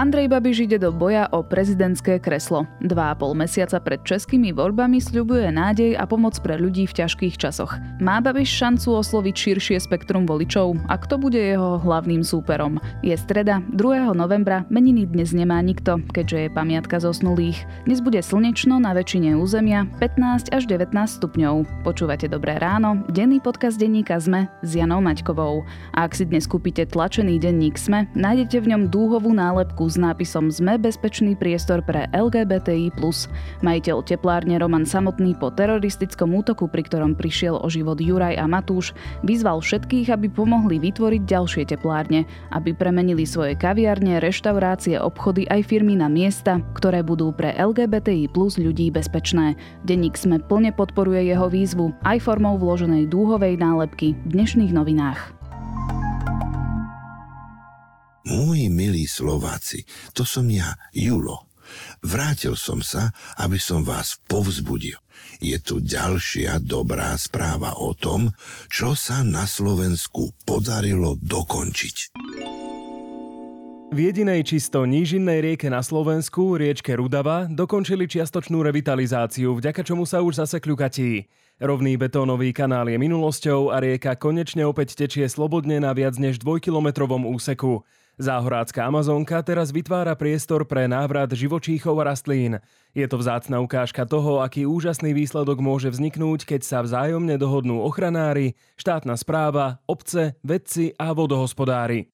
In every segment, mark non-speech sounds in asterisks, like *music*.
Andrej Babiš ide do boja o prezidentské kreslo. Dva a pol mesiaca pred českými voľbami sľubuje nádej a pomoc pre ľudí v ťažkých časoch. Má Babiš šancu osloviť širšie spektrum voličov a kto bude jeho hlavným súperom? Je streda, 2. novembra, meniny dnes nemá nikto, keďže je pamiatka zosnulých. Dnes bude slnečno na väčšine územia 15 až 19 stupňov. Počúvate Dobré ráno, denný podcast denníka ZME s Janou Maťkovou. A ak si dnes kúpite tlačený denník SME, nájdete v ňom dúhovú nálepku s nápisom Sme bezpečný priestor pre LGBTI+. Majiteľ teplárne Roman Samotný po teroristickom útoku, pri ktorom prišiel o život Juraj a Matúš, vyzval všetkých, aby pomohli vytvoriť ďalšie teplárne, aby premenili svoje kaviarne, reštaurácie, obchody aj firmy na miesta, ktoré budú pre LGBTI plus ľudí bezpečné. Denník Sme plne podporuje jeho výzvu aj formou vloženej dúhovej nálepky v dnešných novinách. Moji milí Slováci, to som ja, Julo. Vrátil som sa, aby som vás povzbudil. Je tu ďalšia dobrá správa o tom, čo sa na Slovensku podarilo dokončiť. V jedinej čisto nížinnej rieke na Slovensku, riečke Rudava, dokončili čiastočnú revitalizáciu, vďaka čomu sa už zase kľukatí. Rovný betónový kanál je minulosťou a rieka konečne opäť tečie slobodne na viac než dvojkilometrovom úseku. Záhorácká Amazonka teraz vytvára priestor pre návrat živočíchov a rastlín. Je to vzácna ukážka toho, aký úžasný výsledok môže vzniknúť, keď sa vzájomne dohodnú ochranári, štátna správa, obce, vedci a vodohospodári.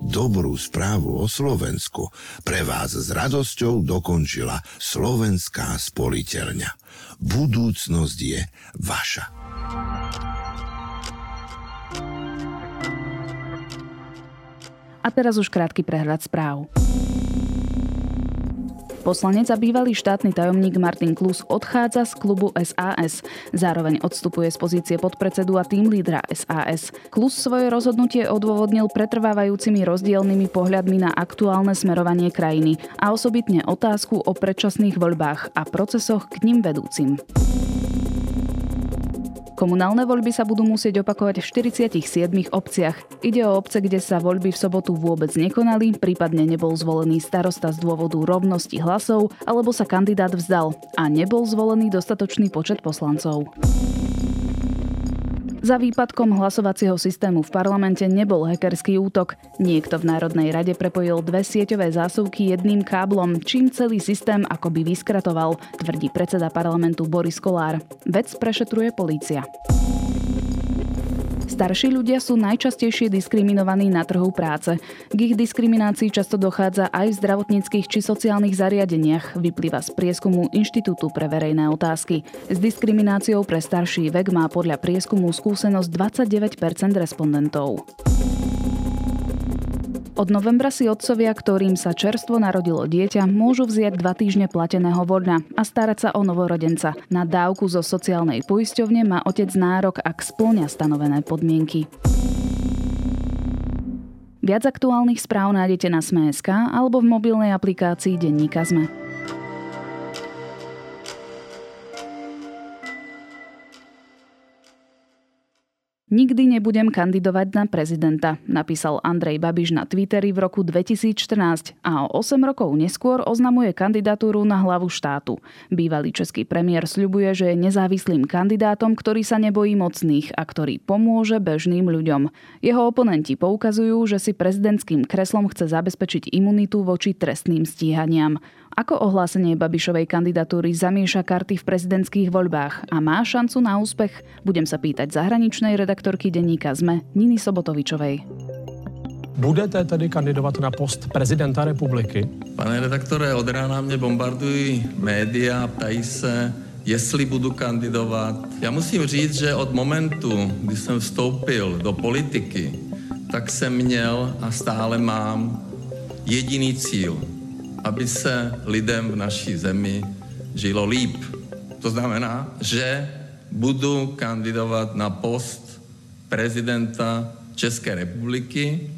Dobrú správu o Slovensku pre vás s radosťou dokončila Slovenská spoliteľňa. Budúcnosť je vaša. A teraz už krátky prehľad správ. Poslanec a bývalý štátny tajomník Martin Klus odchádza z klubu SAS. Zároveň odstupuje z pozície podpredsedu a tým lídra SAS. Klus svoje rozhodnutie odôvodnil pretrvávajúcimi rozdielnymi pohľadmi na aktuálne smerovanie krajiny a osobitne otázku o predčasných voľbách a procesoch k ním vedúcim. Komunálne voľby sa budú musieť opakovať v 47 obciach. Ide o obce, kde sa voľby v sobotu vôbec nekonali, prípadne nebol zvolený starosta z dôvodu rovnosti hlasov, alebo sa kandidát vzdal a nebol zvolený dostatočný počet poslancov. Za výpadkom hlasovacieho systému v parlamente nebol hackerský útok. Niekto v Národnej rade prepojil dve sieťové zásuvky jedným káblom, čím celý systém akoby vyskratoval, tvrdí predseda parlamentu Boris Kolár. Vec prešetruje polícia. Starší ľudia sú najčastejšie diskriminovaní na trhu práce. K ich diskriminácii často dochádza aj v zdravotníckých či sociálnych zariadeniach, vyplýva z prieskumu Inštitútu pre verejné otázky. S diskrimináciou pre starší vek má podľa prieskumu skúsenosť 29% respondentov. Od novembra si otcovia, ktorým sa čerstvo narodilo dieťa, môžu vziať dva týždne plateného voľna a starať sa o novorodenca. Na dávku zo sociálnej poisťovne má otec nárok, ak splňa stanovené podmienky. Viac aktuálnych správ nájdete na Sme.sk alebo v mobilnej aplikácii Denníka Sme. Nikdy nebudem kandidovať na prezidenta, napísal Andrej Babiš na Twitteri v roku 2014 a o 8 rokov neskôr oznamuje kandidatúru na hlavu štátu. Bývalý český premiér sľubuje, že je nezávislým kandidátom, ktorý sa nebojí mocných a ktorý pomôže bežným ľuďom. Jeho oponenti poukazujú, že si prezidentským kreslom chce zabezpečiť imunitu voči trestným stíhaniam. Ako ohlásenie Babišovej kandidatúry zamieša karty v prezidentských voľbách a má šancu na úspech, budem sa pýtať zahraničnej redaktorky denníka ZME Niny Sobotovičovej. Budete tedy kandidovat na post prezidenta republiky? Pane redaktore, od rána mě bombardují média, ptají se, jestli budu kandidovat. Já musím říct, že od momentu, kdy jsem vstoupil do politiky, tak jsem měl a stále mám jediný cíl – aby se lidem v naší zemi žilo líp. To znamená, že budu kandidovat na post prezidenta České republiky,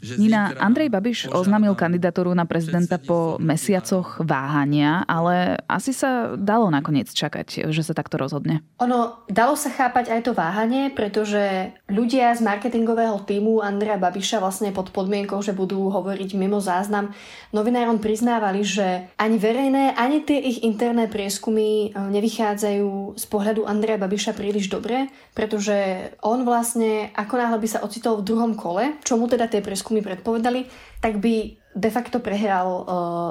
Nina, Andrej Babiš oznámil kandidatúru na prezidenta po mesiacoch váhania, ale asi sa dalo nakoniec čakať, že sa takto rozhodne. Ono, dalo sa chápať aj to váhanie, pretože ľudia z marketingového týmu Andreja Babiša vlastne pod podmienkou, že budú hovoriť mimo záznam, novinárom priznávali, že ani verejné, ani tie ich interné prieskumy e, nevychádzajú z pohľadu Andreja Babiša príliš dobre, pretože on vlastne, ako náhle by sa ocitol v druhom kole, čomu teda tie prieskumy prieskumy predpovedali, tak by de facto prehral uh,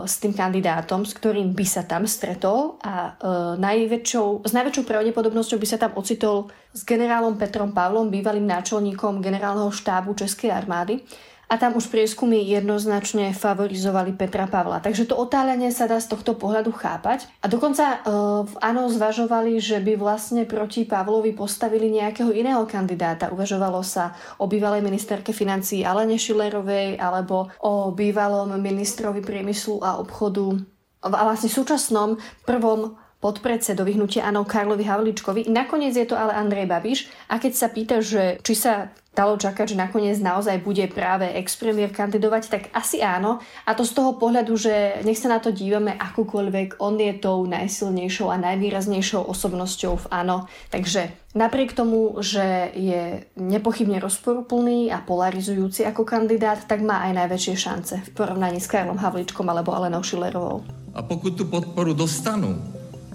s tým kandidátom, s ktorým by sa tam stretol a uh, najväčšou, s najväčšou pravdepodobnosťou by sa tam ocitol s generálom Petrom Pavlom, bývalým náčelníkom generálneho štábu Českej armády a tam už prieskumy jednoznačne favorizovali Petra Pavla. Takže to otáľanie sa dá z tohto pohľadu chápať. A dokonca uh, v ANO zvažovali, že by vlastne proti Pavlovi postavili nejakého iného kandidáta. Uvažovalo sa o bývalej ministerke financí Alene Šilerovej alebo o bývalom ministrovi priemyslu a obchodu a vlastne súčasnom prvom podpredsedovi hnutia Áno Karlovi Havličkovi. Nakoniec je to ale Andrej Babiš a keď sa pýta, že či sa dalo čakať, že nakoniec naozaj bude práve ex-premiér kandidovať, tak asi áno. A to z toho pohľadu, že nech sa na to dívame akúkoľvek, on je tou najsilnejšou a najvýraznejšou osobnosťou v áno. Takže napriek tomu, že je nepochybne rozporuplný a polarizujúci ako kandidát, tak má aj najväčšie šance v porovnaní s Karlom Havličkom alebo Alenou Šilerovou. A pokud tu podporu dostanú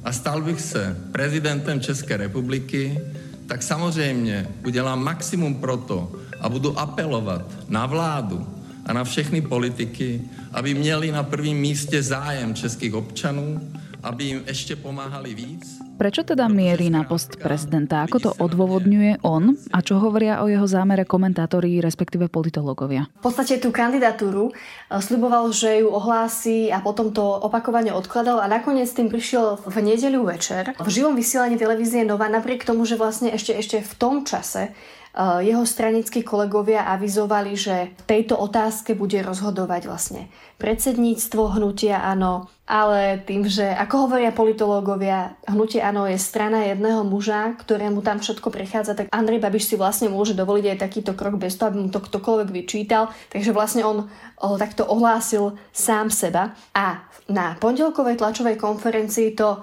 a stal bych se prezidentem České republiky, tak samozřejmě udělám maximum pro to a budu apelovat na vládu a na všechny politiky, aby měli na prvním místě zájem českých občanů, aby jim ještě pomáhali víc Prečo teda mierí na post prezidenta? Ako to odôvodňuje on a čo hovoria o jeho zámere komentátori, respektíve politológovia? V podstate tú kandidatúru eh, sľuboval, že ju ohlási a potom to opakovane odkladal a nakoniec tým prišiel v nedeľu večer v živom vysielaní televízie Nova, napriek tomu, že vlastne ešte, ešte v tom čase jeho stranickí kolegovia avizovali, že v tejto otázke bude rozhodovať vlastne predsedníctvo hnutia Áno, ale tým, že ako hovoria politológovia, hnutie Áno je strana jedného muža, ktorému tam všetko prechádza, tak Andrej Babiš si vlastne môže dovoliť aj takýto krok bez toho, aby mu to ktokoľvek vyčítal. Takže vlastne on o, takto ohlásil sám seba. A na pondelkovej tlačovej konferencii to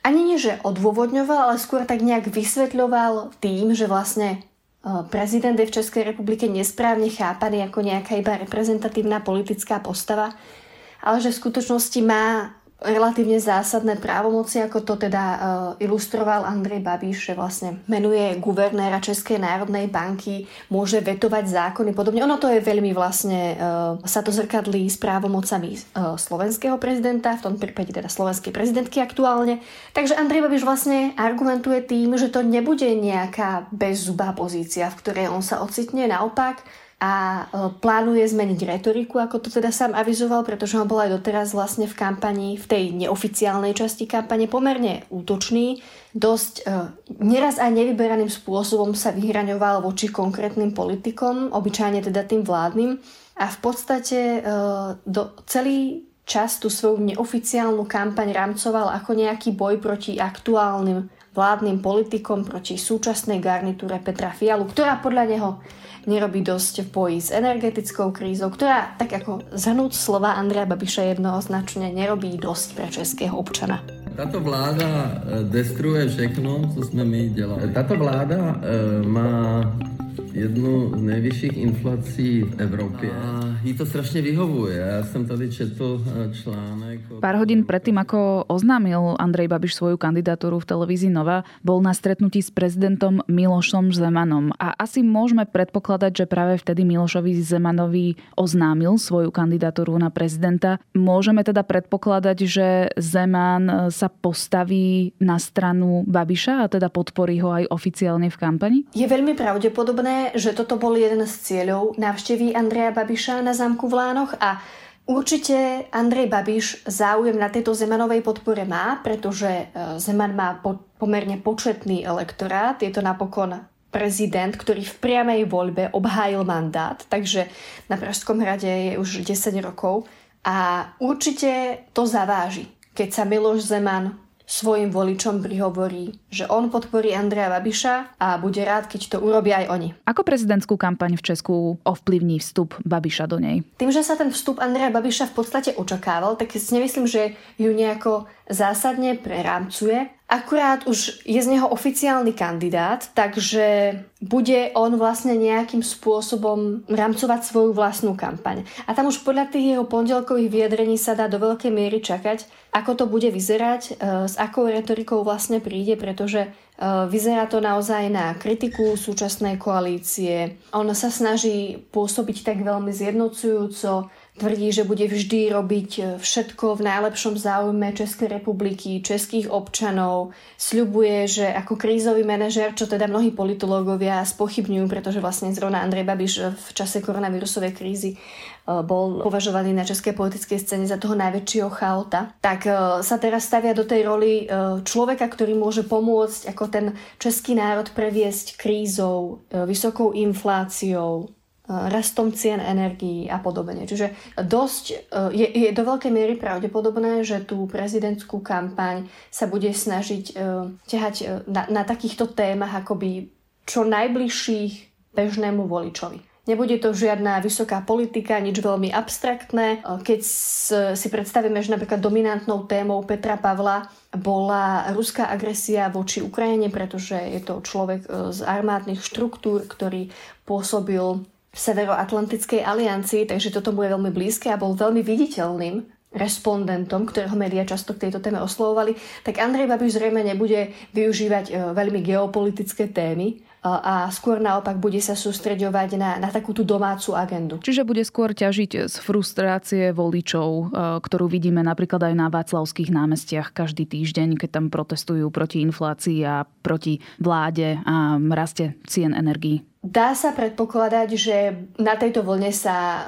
ani nie, že odôvodňoval, ale skôr tak nejak vysvetľoval tým, že vlastne prezident je v Českej republike nesprávne chápaný ako nejaká iba reprezentatívna politická postava, ale že v skutočnosti má relatívne zásadné právomoci, ako to teda uh, ilustroval Andrej Babiš, že vlastne menuje guvernéra Českej národnej banky, môže vetovať zákony, podobne. Ono to je veľmi vlastne, uh, sa to zrkadlí s právomocami uh, slovenského prezidenta, v tom prípade teda slovenskej prezidentky aktuálne. Takže Andrej Babiš vlastne argumentuje tým, že to nebude nejaká bezzubá pozícia, v ktorej on sa ocitne, naopak, a e, plánuje zmeniť retoriku, ako to teda sám avizoval, pretože on bol aj doteraz vlastne v kampani, v tej neoficiálnej časti kampane pomerne útočný. Dosť e, neraz aj nevyberaným spôsobom sa vyhraňoval voči konkrétnym politikom, obyčajne teda tým vládnym. A v podstate e, do, celý čas tú svoju neoficiálnu kampaň rámcoval ako nejaký boj proti aktuálnym vládnym politikom, proti súčasnej garnitúre Petra Fialu, ktorá podľa neho nerobí dosť v boji s energetickou krízou, ktorá, tak ako zhrnúť slova Andreja Babiša jednoznačne, nerobí dosť pre českého občana. Tato vláda eh, destruuje všechno, co jsme my dělali. Tato vláda e, má jednu z nejvyšších inflací v Európe. A jí to strašne vyhovuje. Ja som tady četl e, článek. Pár hodín predtým, ako oznámil Andrej Babiš svoju kandidatúru v televízii Nova, bol na stretnutí s prezidentom Milošom Zemanom. A asi môžeme predpokladať, že práve vtedy Milošovi Zemanovi oznámil svoju kandidatúru na prezidenta. Môžeme teda predpokladať, že Zeman sa postaví na stranu Babiša a teda podporí ho aj oficiálne v kampani? Je veľmi pravdepodobné, že toto bol jeden z cieľov návštevy Andreja Babiša na zámku v Lánoch a Určite Andrej Babiš záujem na tejto Zemanovej podpore má, pretože e, Zeman má po, pomerne početný elektorát. Je to napokon prezident, ktorý v priamej voľbe obhájil mandát, takže na Pražskom hrade je už 10 rokov a určite to zaváži, keď sa Miloš Zeman svojim voličom prihovorí, že on podporí Andreja Babiša a bude rád, keď to urobia aj oni. Ako prezidentskú kampaň v Česku ovplyvní vstup Babiša do nej? Tým, že sa ten vstup Andreja Babiša v podstate očakával, tak si nemyslím, že ju nejako zásadne prerámcuje. Akurát už je z neho oficiálny kandidát, takže bude on vlastne nejakým spôsobom rámcovať svoju vlastnú kampaň. A tam už podľa tých jeho pondelkových vyjadrení sa dá do veľkej miery čakať, ako to bude vyzerať, e, s akou retorikou vlastne príde, pretože e, vyzerá to naozaj na kritiku súčasnej koalície. On sa snaží pôsobiť tak veľmi zjednocujúco, Tvrdí, že bude vždy robiť e, všetko v najlepšom záujme Českej republiky, českých občanov. Sľubuje, že ako krízový manažer, čo teda mnohí politológovia spochybňujú, pretože vlastne zrovna Andrej Babiš v čase koronavírusovej krízy e, bol považovaný na českej politickej scéne za toho najväčšieho chaota, tak e, sa teraz stavia do tej roli človeka, ktorý môže pomôcť ako ten český národ previesť krízou, vysokou infláciou, rastom cien energií a podobne. Čiže dosť, e, je, je do veľkej miery pravdepodobné, že tú prezidentskú kampaň sa bude snažiť uh, ťahať na, na takýchto témach akoby čo najbližších bežnému voličovi. Nebude to žiadna vysoká politika, nič veľmi abstraktné. Keď si predstavíme, že napríklad dominantnou témou Petra Pavla bola ruská agresia voči Ukrajine, pretože je to človek z armádnych štruktúr, ktorý pôsobil v Severoatlantickej aliancii, takže toto mu je veľmi blízke a bol veľmi viditeľným respondentom, ktorého médiá často k tejto téme oslovovali, tak Andrej Babiš zrejme nebude využívať e, veľmi geopolitické témy, a skôr naopak bude sa sústreďovať na, na takú domácu agendu. Čiže bude skôr ťažiť z frustrácie voličov, e, ktorú vidíme napríklad aj na Václavských námestiach každý týždeň, keď tam protestujú proti inflácii a proti vláde a raste cien energií. Dá sa predpokladať, že na tejto vlne sa e,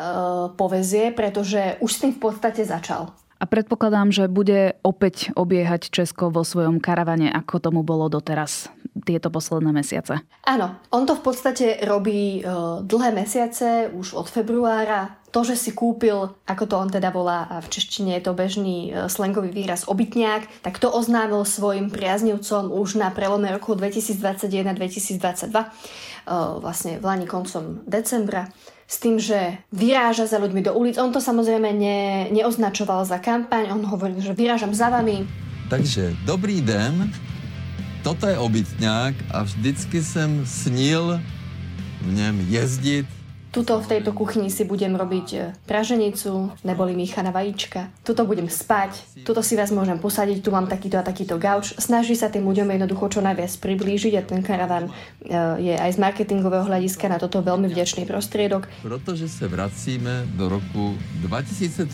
povezie, pretože už s tým v podstate začal. A predpokladám, že bude opäť obiehať Česko vo svojom karavane, ako tomu bolo doteraz tieto posledné mesiace. Áno, on to v podstate robí uh, dlhé mesiace, už od februára. To, že si kúpil, ako to on teda volá, a v češtine je to bežný uh, slangový výraz obytňák, tak to oznámil svojim priaznivcom už na prelome roku 2021-2022, uh, vlastne v lani koncom decembra s tým, že vyráža za ľuďmi do ulic. On to samozrejme ne, neoznačoval za kampaň, on hovoril, že vyrážam za vami. Takže dobrý den, toto je obytňák a vždycky jsem snil v něm jezdit Tuto v tejto kuchyni si budem robiť e, praženicu, neboli míchaná vajíčka. Tuto budem spať, tuto si vás môžem posadiť, tu mám takýto a takýto gauč. Snaží sa tým ľuďom jednoducho čo najviac priblížiť a ten karavan e, je aj z marketingového hľadiska na toto veľmi vďačný prostriedok. Protože se vracíme do roku 2013,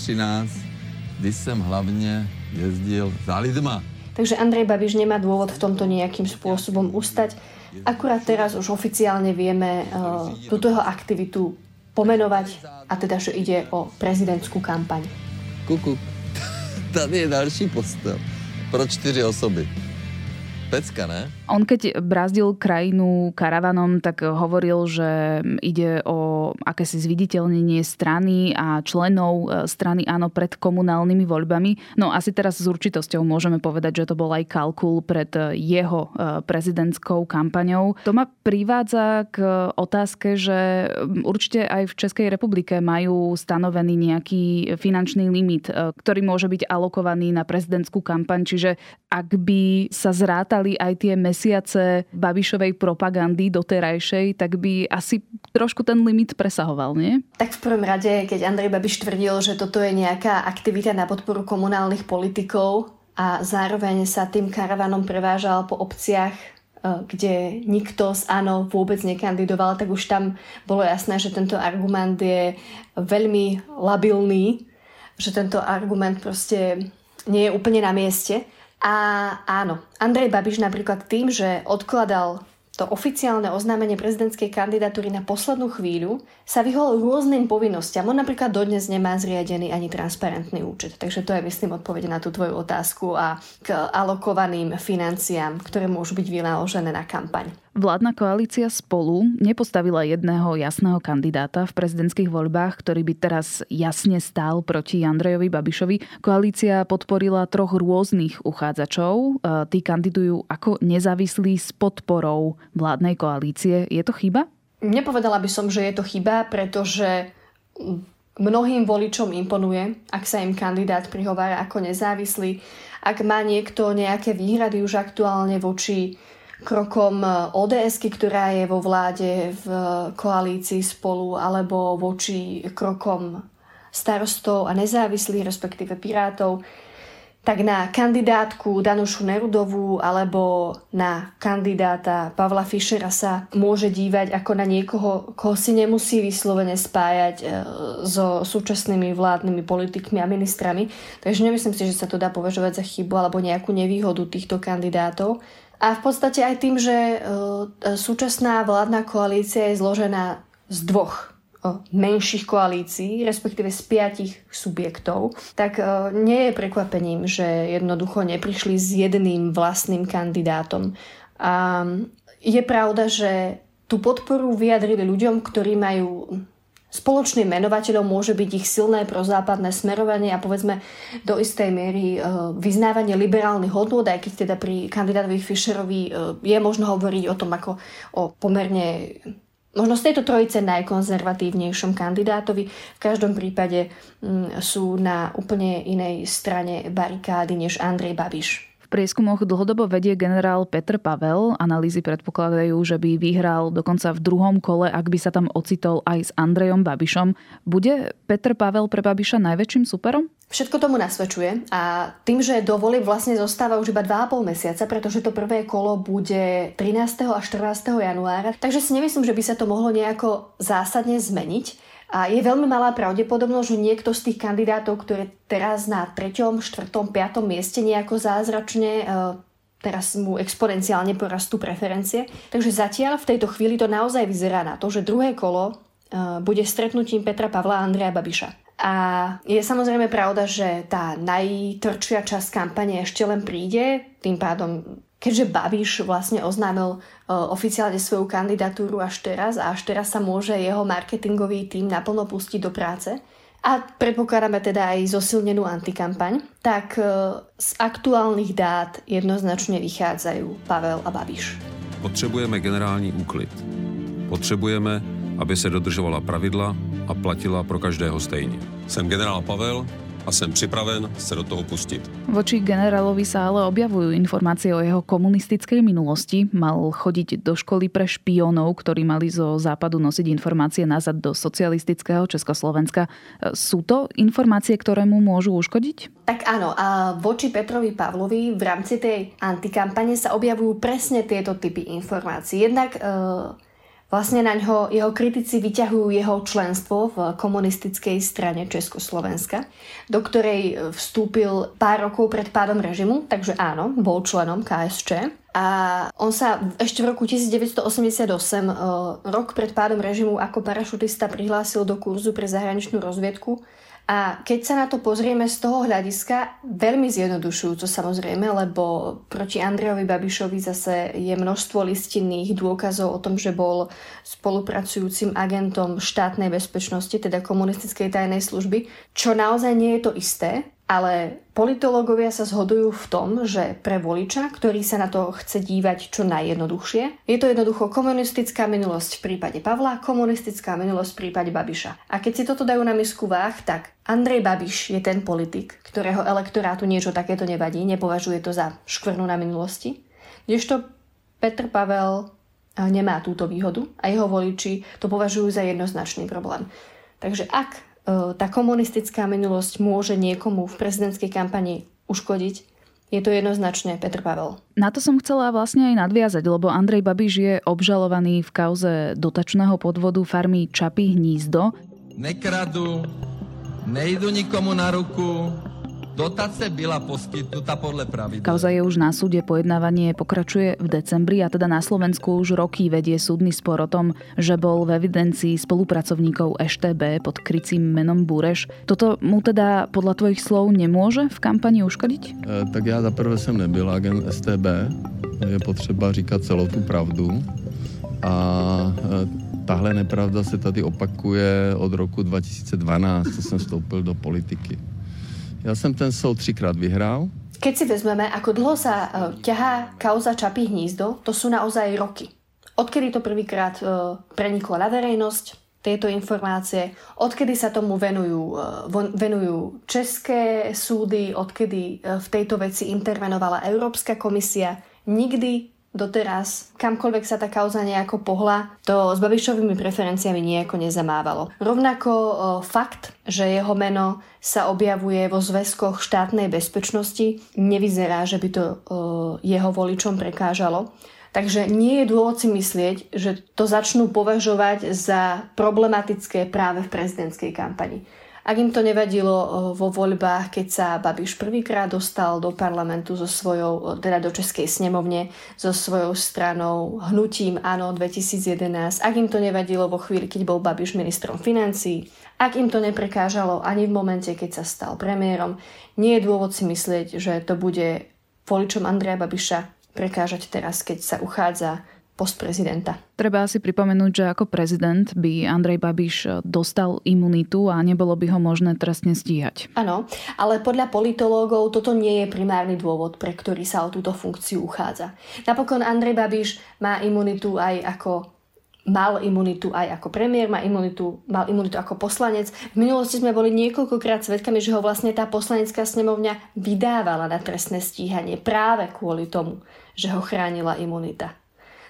kdy jsem hlavně jezdil za lidma. Takže Andrej Babiš nemá dôvod v tomto nejakým spôsobom ustať. Akurát teraz už oficiálne vieme uh, túto jeho aktivitu pomenovať a teda, že ide o prezidentskú kampaň. Kuku, *laughs* tady je další postel pro čtyři osoby. Pecka, ne? On keď brazdil krajinu karavanom, tak hovoril, že ide o akési zviditeľnenie strany a členov e, strany áno pred komunálnymi voľbami. No asi teraz s určitosťou môžeme povedať, že to bol aj kalkul pred e, jeho e, prezidentskou kampaňou. To ma privádza k otázke, že určite aj v Českej republike majú stanovený nejaký finančný limit, ktorý môže byť alokovaný na prezidentskú kampaň. Čiže ak by sa zrátali aj tie mes mesiace Babišovej propagandy doterajšej, tak by asi trošku ten limit presahoval, nie? Tak v prvom rade, keď Andrej Babiš tvrdil, že toto je nejaká aktivita na podporu komunálnych politikov a zároveň sa tým karavanom prevážal po obciach e, kde nikto z áno vôbec nekandidoval, tak už tam bolo jasné, že tento argument je veľmi labilný, že tento argument proste nie je úplne na mieste. A áno, Andrej Babiš napríklad tým, že odkladal to oficiálne oznámenie prezidentskej kandidatúry na poslednú chvíľu sa vyhol rôznym povinnostiam. On napríklad dodnes nemá zriadený ani transparentný účet. Takže to je, myslím, odpoveď na tú tvoju otázku a k alokovaným financiám, ktoré môžu byť vynaložené na kampaň. Vládna koalícia spolu nepostavila jedného jasného kandidáta v prezidentských voľbách, ktorý by teraz jasne stál proti Andrejovi Babišovi. Koalícia podporila troch rôznych uchádzačov. E, tí kandidujú ako nezávislí s podporou vládnej koalície. Je to chyba? Nepovedala by som, že je to chyba, pretože mnohým voličom imponuje, ak sa im kandidát prihovára ako nezávislý, ak má niekto nejaké výhrady už aktuálne voči krokom e, ods ktorá je vo vláde v koalícii spolu, alebo voči krokom starostov a nezávislých, respektíve pirátov, tak na kandidátku Danušu Nerudovú alebo na kandidáta Pavla Fischera sa môže dívať ako na niekoho, koho si nemusí vyslovene spájať e, so súčasnými vládnymi politikmi a ministrami. Takže nemyslím si, že sa to dá považovať za chybu alebo nejakú nevýhodu týchto kandidátov. A v podstate aj tým, že e, súčasná vládna koalícia je zložená z dvoch e, menších koalícií, respektíve z piatich subjektov, tak e, nie je prekvapením, že jednoducho neprišli s jedným vlastným kandidátom. A je pravda, že tú podporu vyjadrili ľuďom, ktorí majú Spoločným menovateľom môže byť ich silné prozápadné smerovanie a povedzme do istej miery e, vyznávanie liberálnych hodnôt, aj keď teda pri kandidátovi Fischerovi e, je možno hovoriť o tom ako o pomerne možno z tejto trojice najkonzervatívnejšom kandidátovi. V každom prípade sú na úplne inej strane barikády než Andrej Babiš prieskumoch dlhodobo vedie generál Petr Pavel. Analýzy predpokladajú, že by vyhral dokonca v druhom kole, ak by sa tam ocitol aj s Andrejom Babišom. Bude Petr Pavel pre Babiša najväčším superom? Všetko tomu nasvedčuje a tým, že do volieb vlastne zostáva už iba 2,5 mesiaca, pretože to prvé kolo bude 13. a 14. januára, takže si nemyslím, že by sa to mohlo nejako zásadne zmeniť. A je veľmi malá pravdepodobnosť, že niekto z tých kandidátov, ktoré teraz na 3., 4., 5. mieste nejako zázračne e, teraz mu exponenciálne porastú preferencie. Takže zatiaľ v tejto chvíli to naozaj vyzerá na to, že druhé kolo e, bude stretnutím Petra Pavla a Andreja Babiša. A je samozrejme pravda, že tá najtvrdšia časť kampane ešte len príde, tým pádom keďže Babiš vlastne oznámil uh, oficiálne svoju kandidatúru až teraz a až teraz sa môže jeho marketingový tým naplno pustiť do práce a predpokladáme teda aj zosilnenú antikampaň, tak uh, z aktuálnych dát jednoznačne vychádzajú Pavel a Babiš. Potřebujeme generální úklid. Potřebujeme, aby se dodržovala pravidla a platila pro každého stejně. Jsem generál Pavel a som pripraven sa do toho pustiť. Voči generálovi sa ale objavujú informácie o jeho komunistickej minulosti. Mal chodiť do školy pre špiónov, ktorí mali zo západu nosiť informácie nazad do socialistického Československa. Sú to informácie, ktoré mu môžu uškodiť? Tak áno, a voči Petrovi Pavlovi v rámci tej antikampane sa objavujú presne tieto typy informácií. Jednak e- Vlastne na ňo jeho kritici vyťahujú jeho členstvo v komunistickej strane Československa, do ktorej vstúpil pár rokov pred pádom režimu, takže áno, bol členom KSČ. A on sa ešte v roku 1988, e, rok pred pádom režimu, ako parašutista prihlásil do kurzu pre zahraničnú rozviedku a keď sa na to pozrieme z toho hľadiska, veľmi zjednodušujúco samozrejme, lebo proti Andrejovi Babišovi zase je množstvo listinných dôkazov o tom, že bol spolupracujúcim agentom štátnej bezpečnosti, teda komunistickej tajnej služby, čo naozaj nie je to isté, ale politológovia sa zhodujú v tom, že pre voliča, ktorý sa na to chce dívať čo najjednoduchšie, je to jednoducho komunistická minulosť v prípade Pavla, komunistická minulosť v prípade Babiša. A keď si toto dajú na misku váh, tak Andrej Babiš je ten politik, ktorého elektorátu niečo takéto nevadí, nepovažuje to za škvrnu na minulosti. Kdežto Petr Pavel eh, nemá túto výhodu a jeho voliči to považujú za jednoznačný problém. Takže ak tá komunistická minulosť môže niekomu v prezidentskej kampani uškodiť, je to jednoznačne Petr Pavel. Na to som chcela vlastne aj nadviazať, lebo Andrej Babiš je obžalovaný v kauze dotačného podvodu farmy Čapy hnízdo. Nekradu, nejdu nikomu na ruku, Dotace byla poskytnutá podľa pravidel. Kauza je už na súde, pojednávanie pokračuje v decembri a teda na Slovensku už roky vedie súdny spor o tom, že bol v evidencii spolupracovníkov EŠTB pod krycím menom Bureš. Toto mu teda podľa tvojich slov nemôže v kampani uškodiť? E, tak ja za prvé som nebyl agent STB. Je potřeba říkať celou tú pravdu. a e, tahle nepravda se tady opakuje od roku 2012, co jsem vstoupil do politiky. Já jsem ten soud třikrát vyhrál. Keď si vezmeme, ako dlho sa uh, ťahá kauza Čapí hnízdo, to sú naozaj roky. Odkedy to prvýkrát uh, preniklo na verejnosť, tieto informácie, odkedy sa tomu venujú, uh, venujú české súdy, odkedy v tejto veci intervenovala Európska komisia, nikdy doteraz, kamkoľvek sa tá kauza nejako pohla, to s Babišovými preferenciami nejako nezamávalo. Rovnako o, fakt, že jeho meno sa objavuje vo zväzkoch štátnej bezpečnosti, nevyzerá, že by to o, jeho voličom prekážalo. Takže nie je dôvod si myslieť, že to začnú považovať za problematické práve v prezidentskej kampani. Ak im to nevadilo eh, vo voľbách, keď sa Babiš prvýkrát dostal do parlamentu so svojou, eh, teda do Českej snemovne, so svojou stranou hnutím Áno 2011, ak im to nevadilo vo chvíli, keď bol Babiš ministrom financí, ak im to neprekážalo ani v momente, keď sa stal premiérom, nie je dôvod si myslieť, že to bude voličom Andreja Babiša prekážať teraz, keď sa uchádza post prezidenta. Treba si pripomenúť, že ako prezident by Andrej Babiš dostal imunitu a nebolo by ho možné trestne stíhať. Áno, ale podľa politológov toto nie je primárny dôvod, pre ktorý sa o túto funkciu uchádza. Napokon Andrej Babiš má imunitu aj ako mal imunitu aj ako premiér, má imunitu, mal imunitu ako poslanec. V minulosti sme boli niekoľkokrát svedkami, že ho vlastne tá poslanecká snemovňa vydávala na trestné stíhanie práve kvôli tomu, že ho chránila imunita.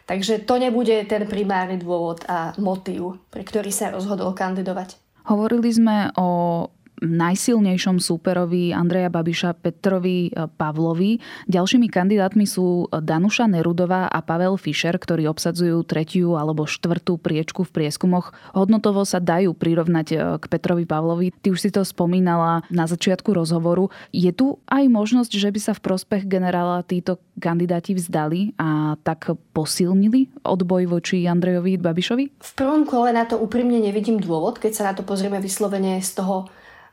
Takže to nebude ten primárny dôvod a motív, pre ktorý sa rozhodol kandidovať. Hovorili sme o najsilnejšom súperovi Andreja Babiša Petrovi e, Pavlovi. Ďalšími kandidátmi sú Danuša Nerudová a Pavel Fischer, ktorí obsadzujú tretiu alebo štvrtú priečku v prieskumoch. Hodnotovo sa dajú prirovnať e, k Petrovi Pavlovi. Ty už si to spomínala na začiatku rozhovoru. Je tu aj možnosť, že by sa v prospech generála títo kandidáti vzdali a tak posilnili odboj voči Andrejovi Babišovi? V prvom kole na to úprimne nevidím dôvod, keď sa na to pozrieme vyslovene z toho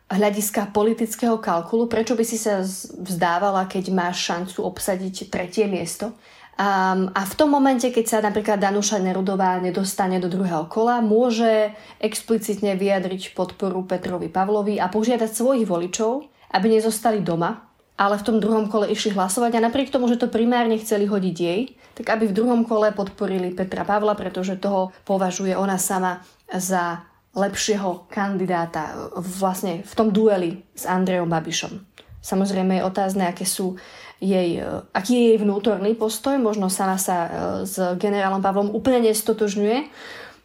hľadiska politického kalkulu, prečo by si sa vzdávala, keď máš šancu obsadiť tretie miesto. Um, a v tom momente, keď sa napríklad Danuša Nerudová nedostane do druhého kola, môže explicitne vyjadriť podporu Petrovi Pavlovi a požiadať svojich voličov, aby nezostali doma, ale v tom druhom kole išli hlasovať a napriek tomu, že to primárne chceli hodiť jej, tak aby v druhom kole podporili Petra Pavla, pretože toho považuje ona sama za lepšieho kandidáta vlastne v tom dueli s Andrejom Babišom. Samozrejme je otázne, aké sú jej, aký je jej vnútorný postoj. Možno sama sa e, s generálom Pavlom úplne nestotožňuje,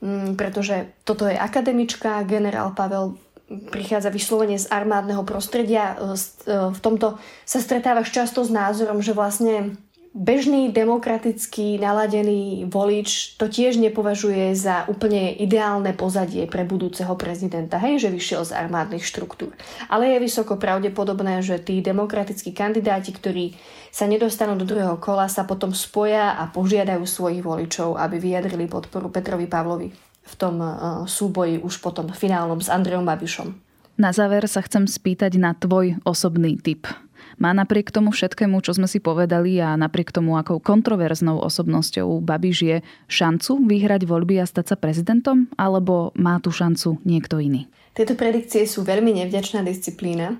mm, pretože toto je akademička, generál Pavel prichádza vyslovene z armádneho prostredia. E, e, v tomto sa stretávaš často s názorom, že vlastne bežný demokraticky naladený volič to tiež nepovažuje za úplne ideálne pozadie pre budúceho prezidenta, hej, že vyšiel z armádnych štruktúr. Ale je vysoko pravdepodobné, že tí demokratickí kandidáti, ktorí sa nedostanú do druhého kola, sa potom spoja a požiadajú svojich voličov, aby vyjadrili podporu Petrovi Pavlovi v tom uh, súboji už potom finálnom s Andrejom Babišom. Na záver sa chcem spýtať na tvoj osobný typ. Má napriek tomu všetkému, čo sme si povedali a napriek tomu, akou kontroverznou osobnosťou Babiš je, šancu vyhrať voľby a stať sa prezidentom? Alebo má tu šancu niekto iný? Tieto predikcie sú veľmi nevďačná disciplína,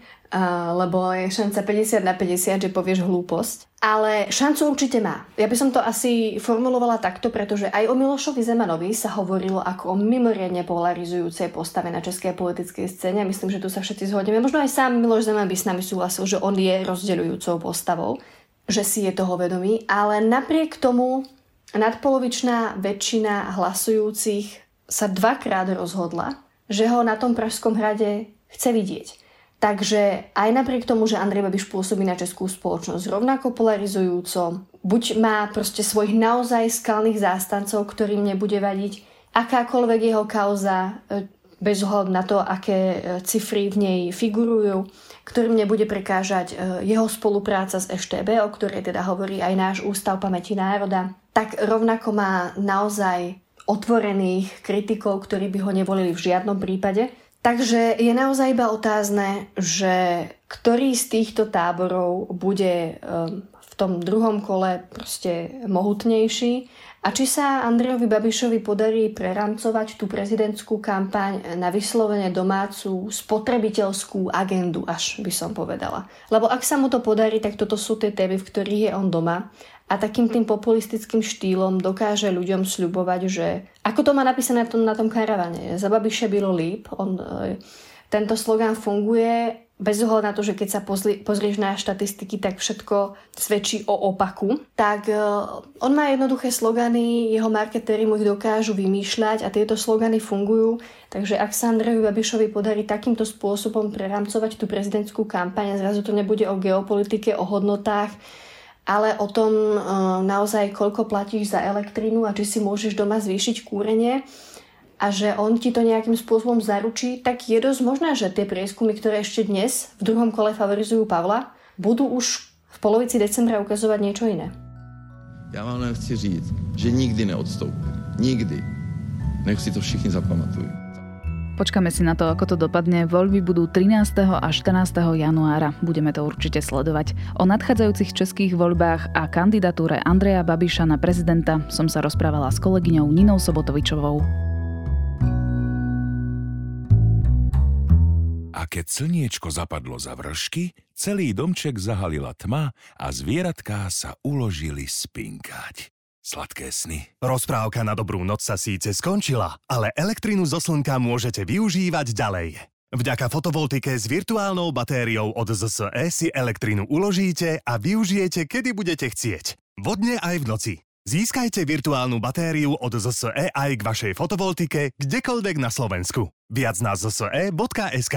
lebo je šanca 50 na 50, že povieš hlúposť. Ale šancu určite má. Ja by som to asi formulovala takto, pretože aj o Milošovi Zemanovi sa hovorilo ako o mimoriadne polarizujúcej postave na českej politickej scéne. Myslím, že tu sa všetci zhodneme. Možno aj sám Miloš Zeman by s nami súhlasil, že on je rozdeľujúcou postavou, že si je toho vedomý. Ale napriek tomu nadpolovičná väčšina hlasujúcich sa dvakrát rozhodla, že ho na tom Pražskom hrade chce vidieť. Takže aj napriek tomu, že Andrej Babiš pôsobí na českú spoločnosť rovnako polarizujúco, buď má proste svojich naozaj skalných zástancov, ktorým nebude vadiť akákoľvek jeho kauza, e, bez ohľadu na to, aké e, cifry v nej figurujú, ktorým nebude prekážať e, jeho spolupráca s EŠTB, o ktorej teda hovorí aj náš Ústav pamäti národa, tak rovnako má naozaj otvorených kritikov, ktorí by ho nevolili v žiadnom prípade. Takže je naozaj iba otázne, že ktorý z týchto táborov bude um, v tom druhom kole proste mohutnejší A či sa Andrejovi Babišovi podarí preramcovať tú prezidentskú kampaň na vyslovene domácu spotrebiteľskú agendu, až by som povedala. Lebo ak sa mu to podarí, tak toto sú tie témy, v ktorých je on doma a takým tým populistickým štýlom dokáže ľuďom sľubovať, že ako to má napísané na tom, na tom karavane, za Babiše bylo líp, on, e, tento slogan funguje bez ohľadu na to, že keď sa pozri, pozrieš na štatistiky, tak všetko svedčí o opaku, tak uh, on má jednoduché slogany, jeho marketéri mu ich dokážu vymýšľať a tieto slogany fungujú, takže ak sa Andreju Babišovi podarí takýmto spôsobom preramcovať tú prezidentskú kampaň, zrazu to nebude o geopolitike, o hodnotách, ale o tom uh, naozaj, koľko platíš za elektrínu a či si môžeš doma zvýšiť kúrenie, a že on ti to nejakým spôsobom zaručí, tak je dosť možné, že tie prieskumy, ktoré ešte dnes v druhom kole favorizujú Pavla, budú už v polovici decembra ukazovať niečo iné. Já vám len chci říct, že nikdy neodstoupí. Nikdy. Nech si to všichni zapamatujú. Počkáme si na to, ako to dopadne. Voľby budú 13. a 14. januára. Budeme to určite sledovať. O nadchádzajúcich českých voľbách a kandidatúre Andreja Babiša na prezidenta som sa rozprávala s kolegyňou Ninou Sobotovičovou. A keď slniečko zapadlo za vršky, celý domček zahalila tma a zvieratká sa uložili spinkať. Sladké sny. Rozprávka na dobrú noc sa síce skončila, ale elektrinu zo slnka môžete využívať ďalej. Vďaka fotovoltike s virtuálnou batériou od ZSE si elektrinu uložíte a využijete, kedy budete chcieť. Vodne aj v noci. Získajte virtuálnu batériu od ZSE aj k vašej fotovoltike kdekoľvek na Slovensku. Viac na zse.sk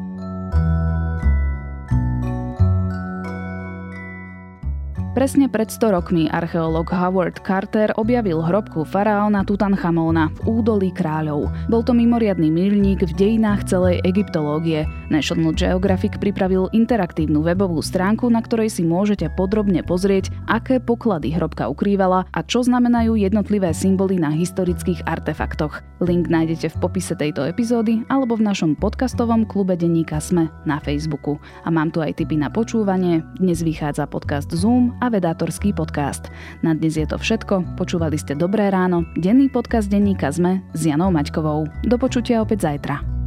Presne pred 100 rokmi archeológ Howard Carter objavil hrobku faraóna Tutanchamóna v údolí kráľov. Bol to mimoriadný milník v dejinách celej egyptológie. National Geographic pripravil interaktívnu webovú stránku, na ktorej si môžete podrobne pozrieť, aké poklady hrobka ukrývala a čo znamenajú jednotlivé symboly na historických artefaktoch. Link nájdete v popise tejto epizódy alebo v našom podcastovom klube denníka Sme na Facebooku. A mám tu aj tipy na počúvanie. Dnes vychádza podcast Zoom a vedátorský podcast. Na dnes je to všetko. Počúvali ste Dobré ráno, denný podcast denníka ZME s Janou Maťkovou. Do počutia opäť zajtra.